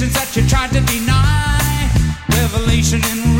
accusations that you tried to deny. Revelation in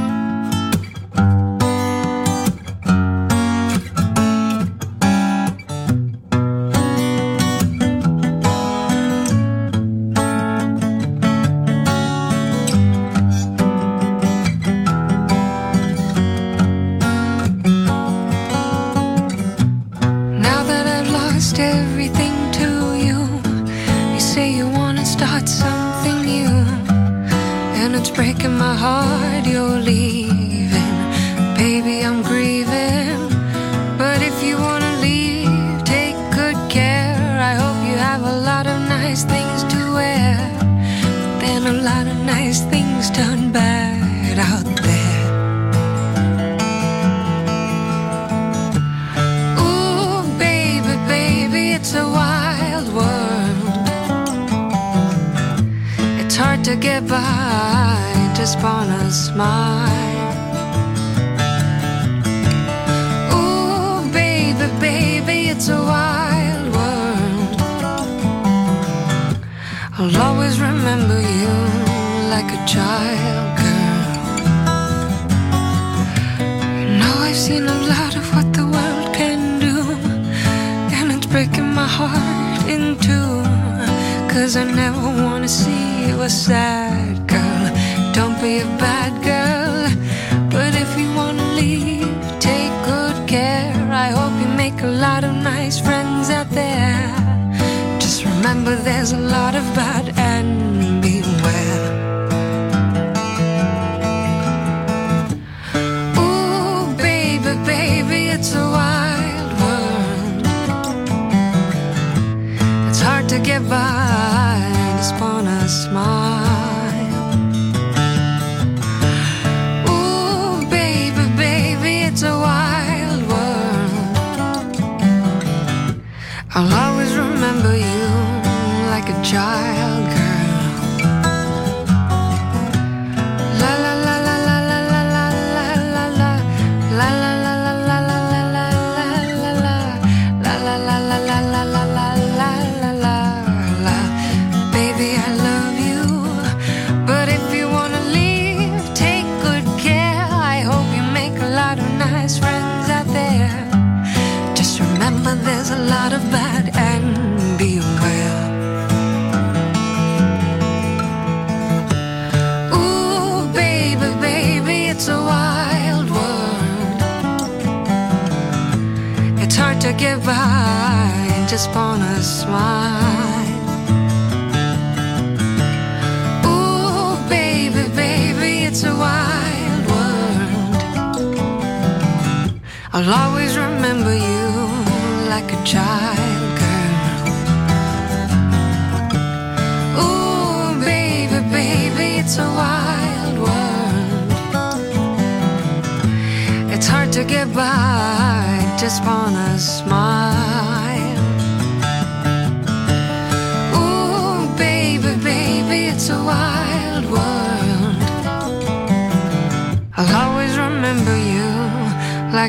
hard to get by just on a smile. Ooh, baby, baby, it's a wild world. I'll always remember you like a child, girl. You know I've seen a lot of what the world can do, and it's breaking my heart in two. Cause I never wanna see a sad girl, don't be a bad girl. But if you wanna leave, take good care. I hope you make a lot of nice friends out there. Just remember there's a lot of bad and beware. Ooh, baby, baby, it's a wild world. It's hard to get by. to get by and just wanna smile. Ooh, baby, baby, it's a wild world. I'll always remember you like a child girl. Ooh, baby, baby, it's a wild world. It's hard to get by just wanna smile.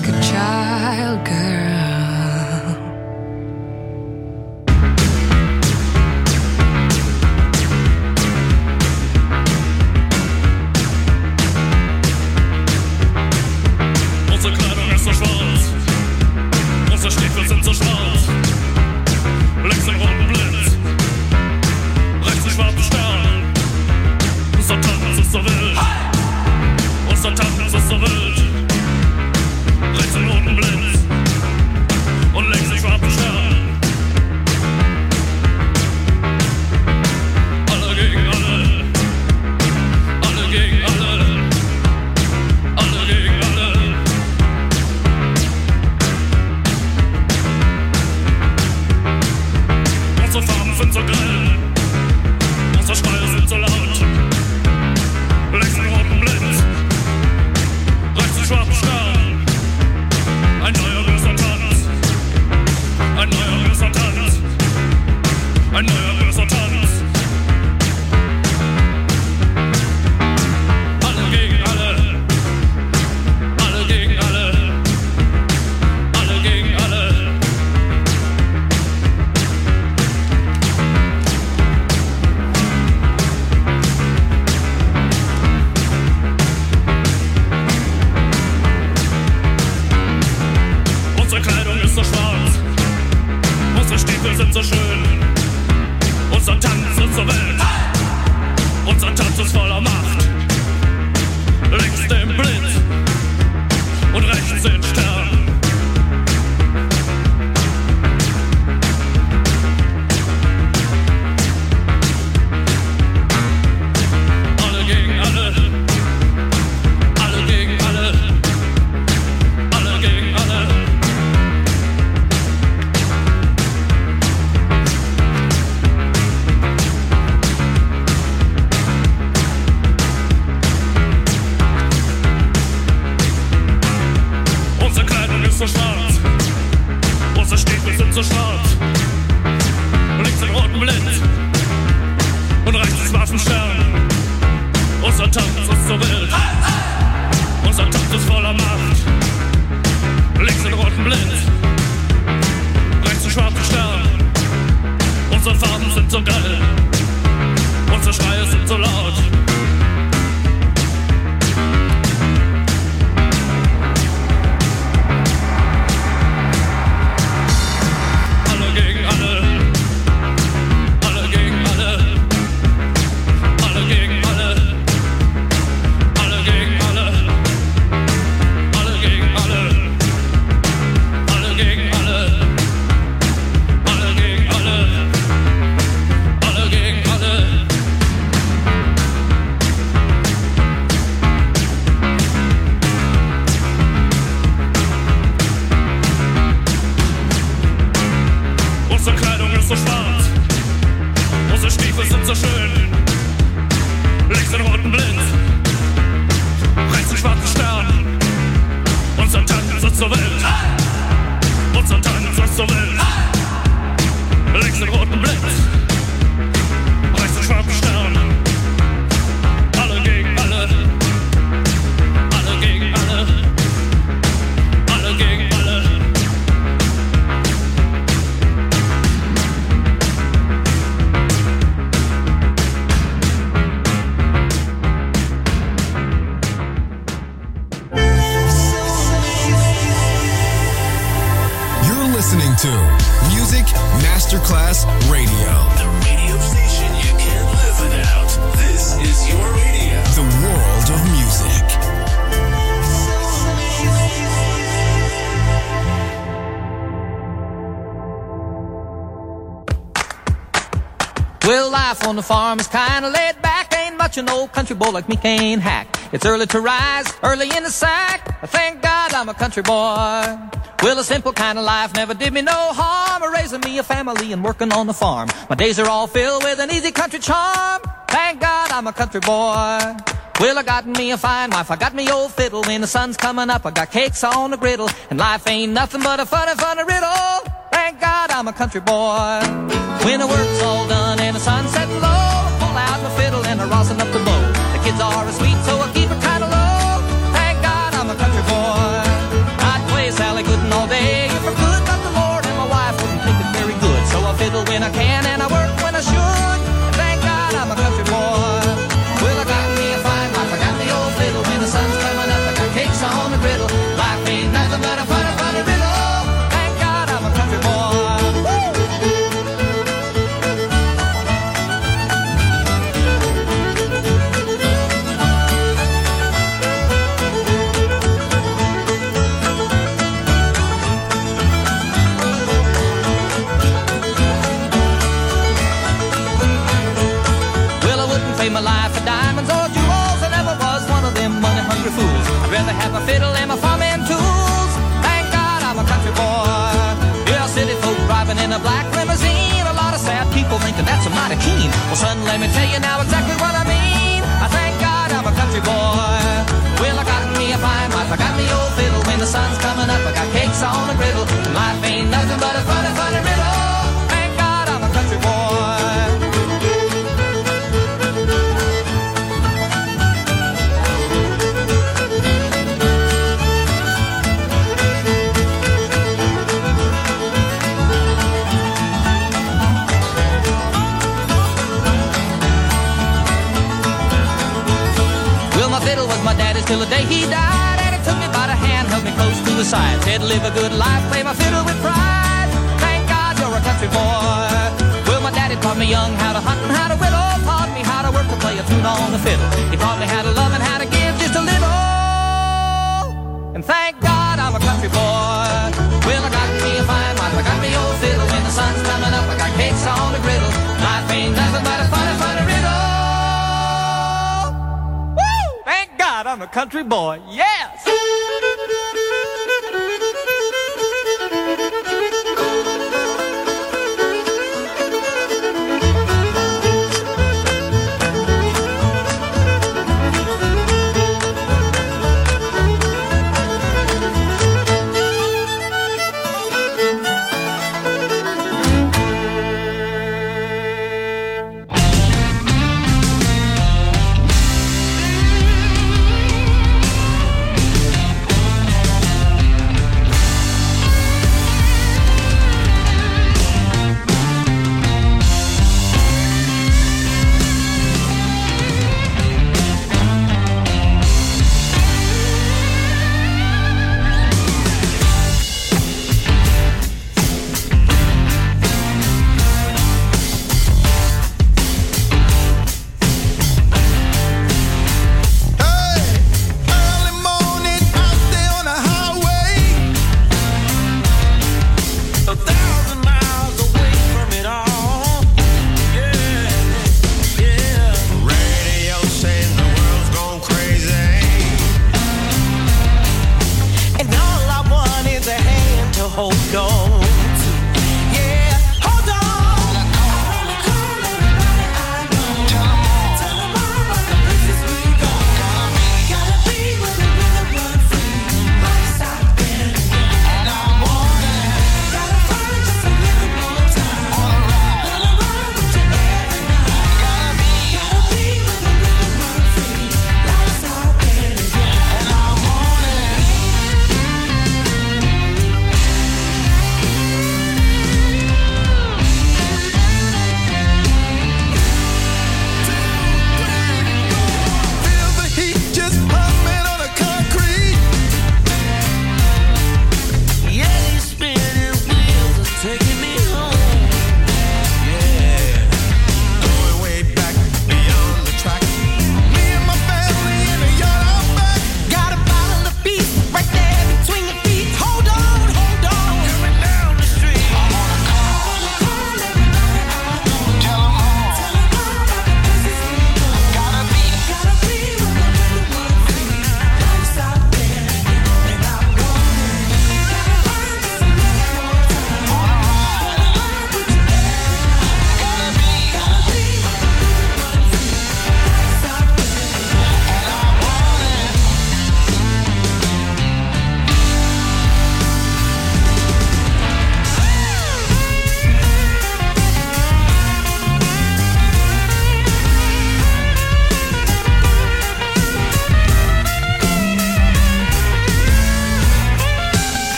like a child, girl. Farm is kinda laid back. Ain't much an old country boy like me can't hack. It's early to rise, early in the sack. Thank God I'm a country boy. Well, a simple kind of life never did me no harm. Raising me a family and working on the farm. My days are all filled with an easy country charm. Thank God I'm a country boy. Well, I got me a fine wife, I got me old fiddle. When the sun's coming up, I got cakes on the griddle. And life ain't nothing but a funny, funny riddle. Thank God I'm a country boy. When the work's all done and the sun's setting low, I pull out my fiddle and I rosin up the bow. The kids are sweet, so I keep it kinda low. People thinking that's a mighty keen. Well, son, let me tell you now exactly what I mean. I thank God I'm a country boy. Well, I got me a fine wife, I got me old fiddle. When the sun's coming up, I got cakes on the griddle. Life ain't nothing but a funny, funny fiddle was my daddy's till the day he died. And he took me by the hand, held me close to the side. Said, live a good life, play my fiddle with pride. Thank God you're a country boy. Well, my daddy taught me young how to hunt and how to whittle. Taught me how to work to play a tune on the fiddle. He taught me how to love and how to give just a little. And thank God I'm a country boy. Well, I got me a fine wife, I got me old fiddle. When the sun's coming up, I got cakes on the griddle. Life ain't nothing but a funny, funny riddle. I'm a country boy. Yes! hold on.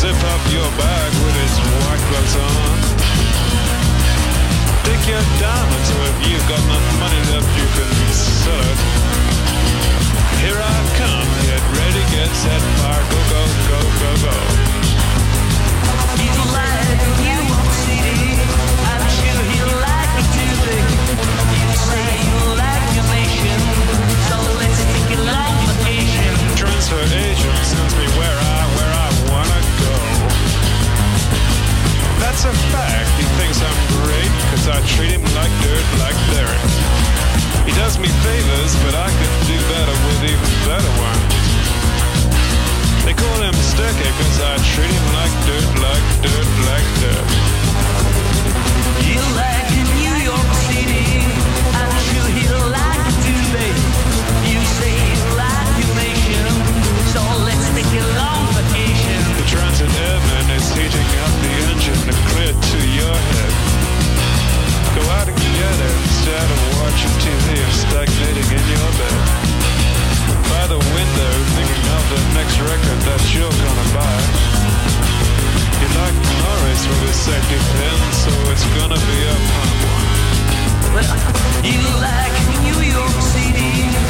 Zip up your bag with his white gloves on. Take your diamonds, so if you've got enough money left, you can sell it. Here I come, get ready, get set, fire, go, go, go, go, go. It's a fact. He thinks I'm great because I treat him like dirt, like dirt. He does me favors, but I could do better with even better ones. They call him Sticky because I treat him like dirt, like dirt, like dirt. He'll like in New York City. I'm sure he'll like it. You say you like your nation, so let's take it long for and it's heating up the engine and clear to your head. Go out and get it instead of watching TV and stagnating in your bed. By the window, thinking of the next record that you're gonna buy. You like Morris with his safety pin, so it's gonna be a fun one. Well, you like New York City.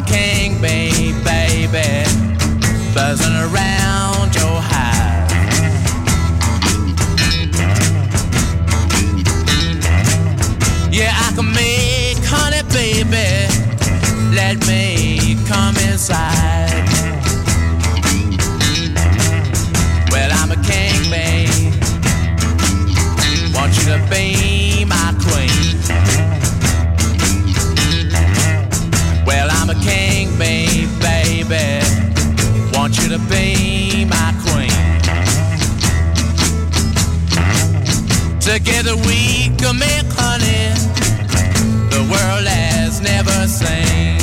A king, babe, baby. Buzzing around your hive. Yeah, I can make honey, baby. Let me come inside. Well, I'm a king, babe. Want you to be babe, baby. Want you to be my queen. Together we can make honey the world has never seen.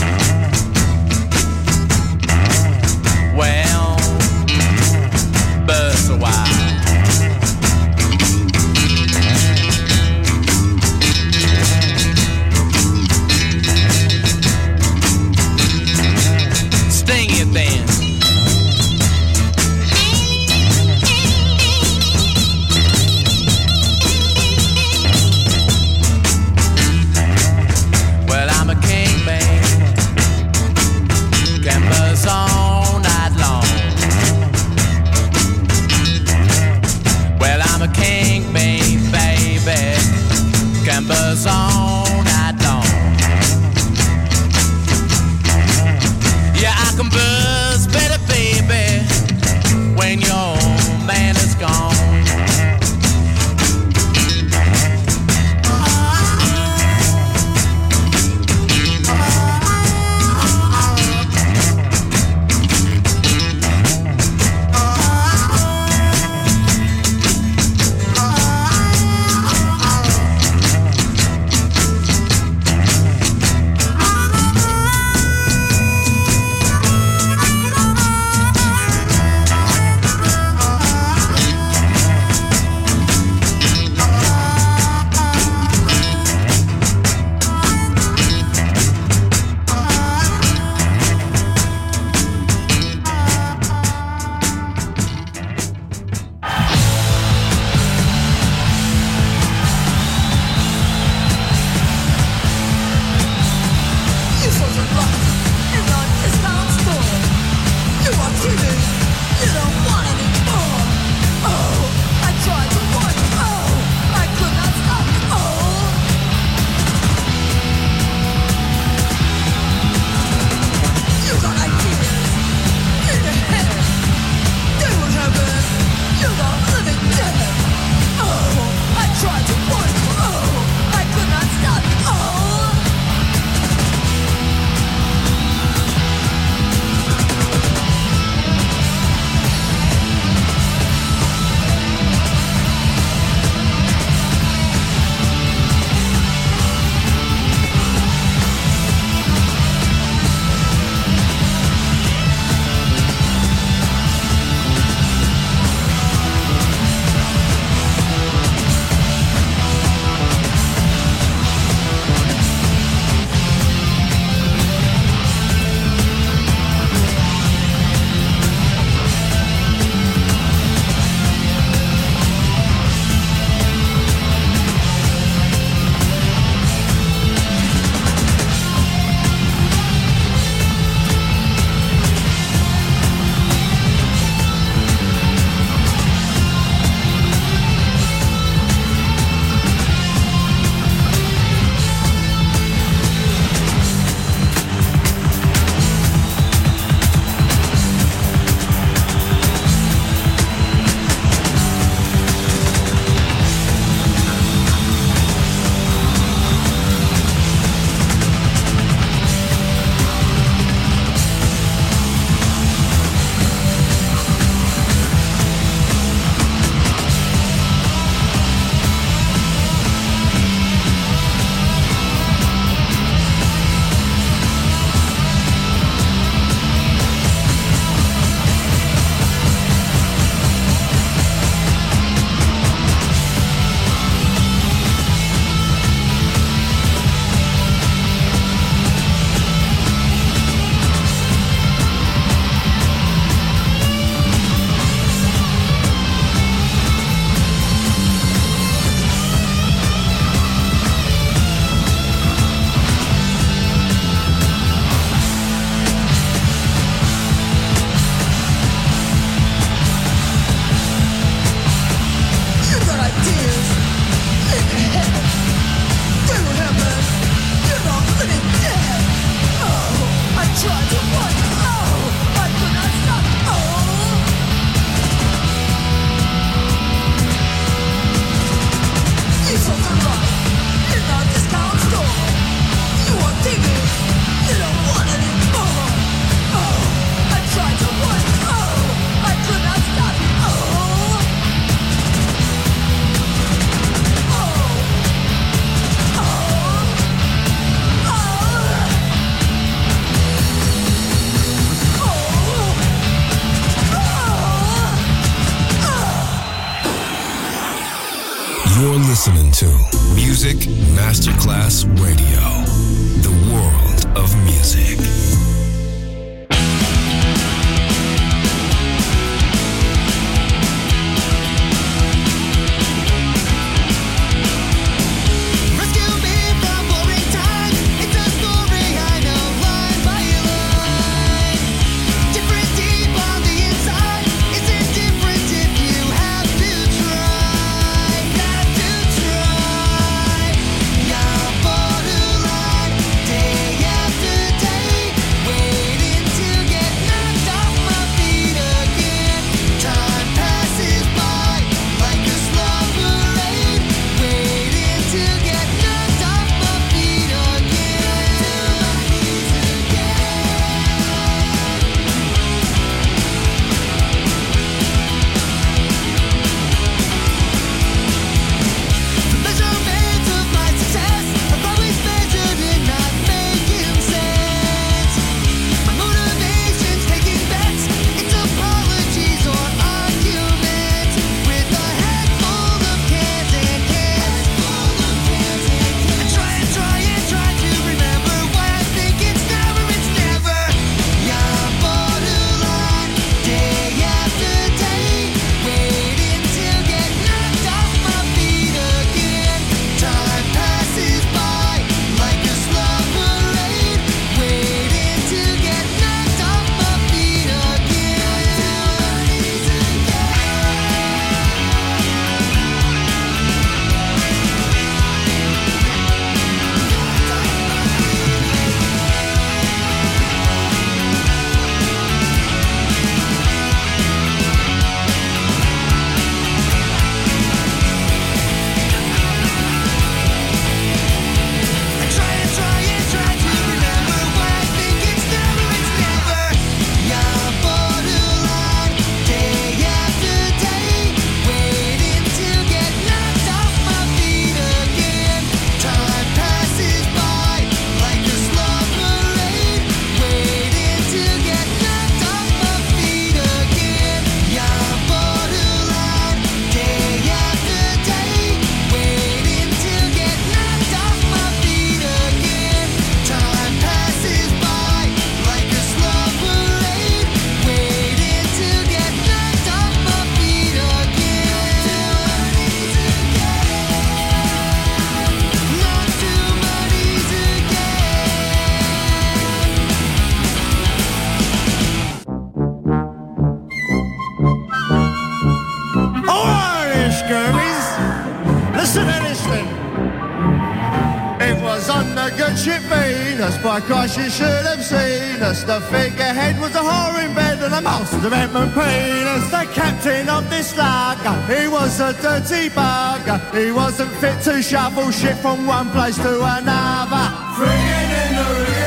us by Christ, you should have seen us. The figurehead was a whore in bed and a master at penis. The captain of this lager, he was a dirty bugger. He wasn't fit to shovel shit from one place to another. Free in the ring.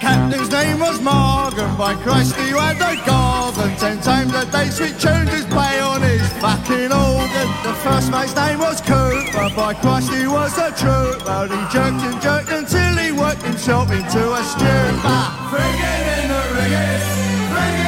Captain's name was Morgan, by Christ he had a god love ten times a day sweet tuners play on his fucking organ. The first mate's name was Cooper, by Christ he was a trooper. He jerked and jerked until he worked himself into a stupor. Friggin' in the rigging,